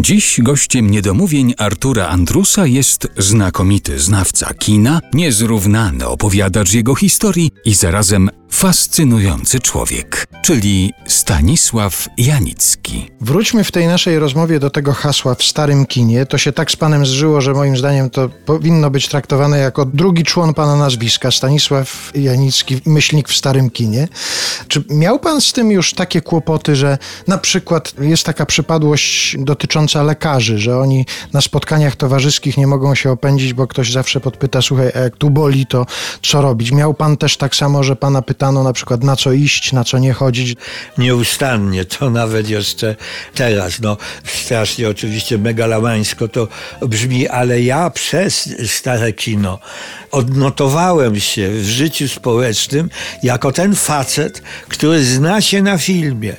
Dziś gościem niedomówień Artura Andrusa jest znakomity znawca kina, niezrównany opowiadacz jego historii i zarazem fascynujący człowiek, czyli Stanisław Janicki. Wróćmy w tej naszej rozmowie do tego hasła w starym kinie. To się tak z panem zżyło, że moim zdaniem to powinno być traktowane jako drugi człon pana nazwiska, Stanisław Janicki, myślnik w starym kinie. Czy miał pan z tym już takie kłopoty, że na przykład jest taka przypadłość dotycząca lekarzy, że oni na spotkaniach towarzyskich nie mogą się opędzić, bo ktoś zawsze podpyta, słuchaj, jak tu boli, to co robić? Miał pan też tak samo, że pana pytano na przykład na co iść, na co nie chodzić? Nieustannie, to nawet jeszcze teraz, no strasznie oczywiście megalamańsko to brzmi, ale ja przez stare kino odnotowałem się w życiu społecznym jako ten facet, który zna się na filmie.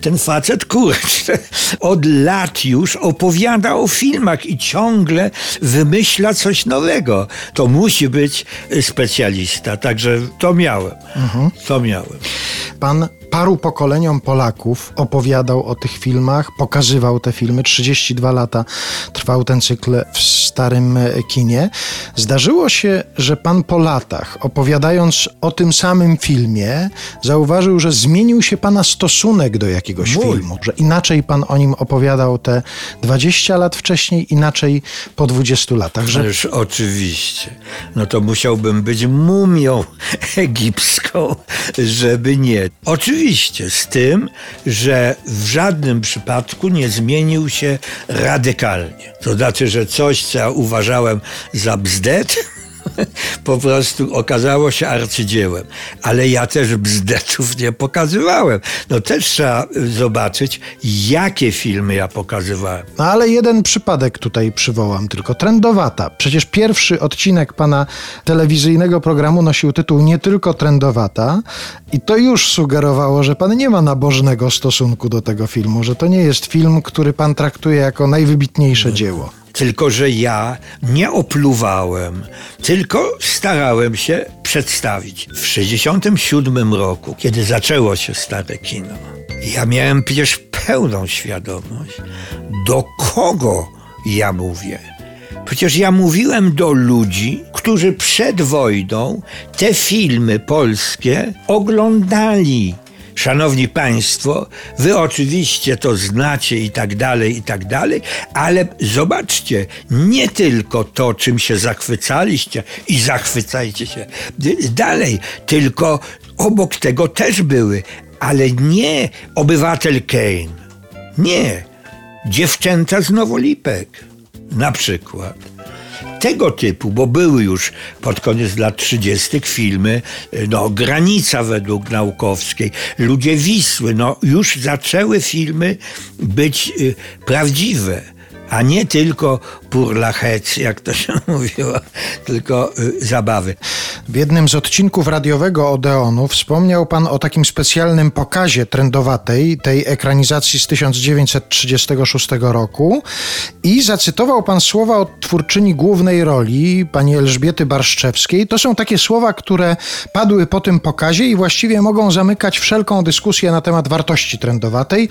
Ten facet, kurczę, od lat już opowiada o filmach i ciągle wymyśla coś nowego. To musi być specjalista, także to miałem. To miałem. Pan paru pokoleniom Polaków opowiadał o tych filmach, pokazywał te filmy. 32 lata trwał ten cykl w starym kinie. Zdarzyło się, że pan po latach, opowiadając o tym samym filmie, zauważył, że zmienił się pana stosunek do jakiegoś Mój. filmu, że inaczej pan o nim opowiadał te 20 lat wcześniej, inaczej po 20 latach. Że Ależ oczywiście. No to musiałbym być mumią egipską, żeby nie. Oczywiście, z tym, że w żadnym przypadku nie zmienił się radykalnie. To znaczy, że coś, co ja uważałem za bzdet, po prostu okazało się arcydziełem. Ale ja też bzdetów nie pokazywałem. No też trzeba zobaczyć, jakie filmy ja pokazywałem. No ale jeden przypadek tutaj przywołam, tylko trendowata. Przecież pierwszy odcinek pana telewizyjnego programu nosił tytuł Nie tylko trendowata i to już sugerowało, że pan nie ma nabożnego stosunku do tego filmu, że to nie jest film, który pan traktuje jako najwybitniejsze dzieło. Tylko, że ja nie opluwałem, tylko starałem się przedstawić. W 67 roku, kiedy zaczęło się stare kino, ja miałem przecież pełną świadomość, do kogo ja mówię. Przecież ja mówiłem do ludzi, którzy przed wojną te filmy polskie oglądali. Szanowni Państwo, Wy oczywiście to znacie i tak dalej, i tak dalej, ale zobaczcie, nie tylko to, czym się zachwycaliście i zachwycajcie się dalej, tylko obok tego też były, ale nie obywatel Kane, nie, dziewczęta z Nowolipek na przykład tego typu, bo były już pod koniec lat 30. filmy, no, Granica według Naukowskiej, Ludzie Wisły, no, już zaczęły filmy być y, prawdziwe, a nie tylko pour la hec, jak to się mówiło, tylko y, zabawy. W jednym z odcinków radiowego Odeonu wspomniał pan o takim specjalnym pokazie trendowatej, tej ekranizacji z 1936 roku i zacytował pan słowa od twórczyni głównej roli, pani Elżbiety Barszczewskiej. To są takie słowa, które padły po tym pokazie i właściwie mogą zamykać wszelką dyskusję na temat wartości trendowatej.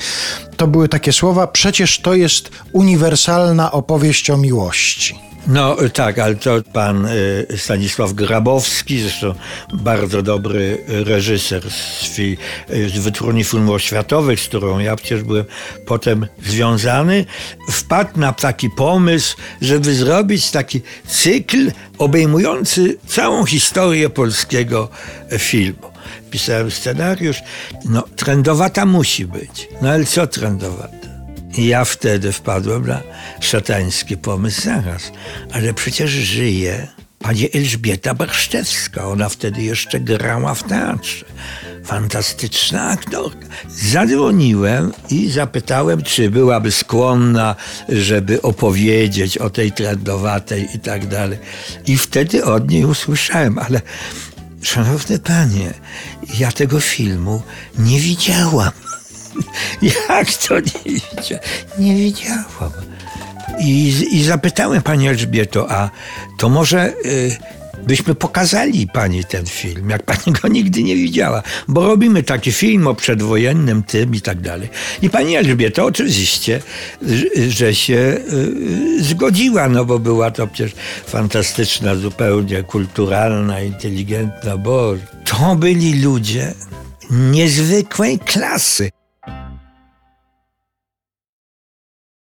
To były takie słowa, przecież to jest uniwersalna opowieść o miłości. No y, tak, ale to pan y, Stanisław Grabowski, zresztą bardzo dobry reżyser z, y, z wytwórni filmów oświatowych, z którą ja przecież byłem potem związany, wpadł na taki pomysł, żeby zrobić taki cykl obejmujący całą historię polskiego filmu. Pisałem scenariusz, no trendowata musi być, no ale co trendowata? I ja wtedy wpadłem na szatański pomysł zaraz. Ale przecież żyje pani Elżbieta Barszczewska. Ona wtedy jeszcze grała w teatrze. fantastyczna aktorka. Zadzwoniłem i zapytałem, czy byłaby skłonna, żeby opowiedzieć o tej trendowatej i tak dalej. I wtedy od niej usłyszałem, ale szanowny panie, ja tego filmu nie widziałam. Jak to nie widziałam? Nie widziałam. I, I zapytałem pani Elżbieto, a to może y, byśmy pokazali pani ten film, jak pani go nigdy nie widziała, bo robimy taki film o przedwojennym tym i tak dalej. I pani Elżbieta oczywiście, że- że się y, zgodziła, no bo była to przecież fantastyczna, zupełnie kulturalna, inteligentna, bo to byli ludzie niezwykłej klasy.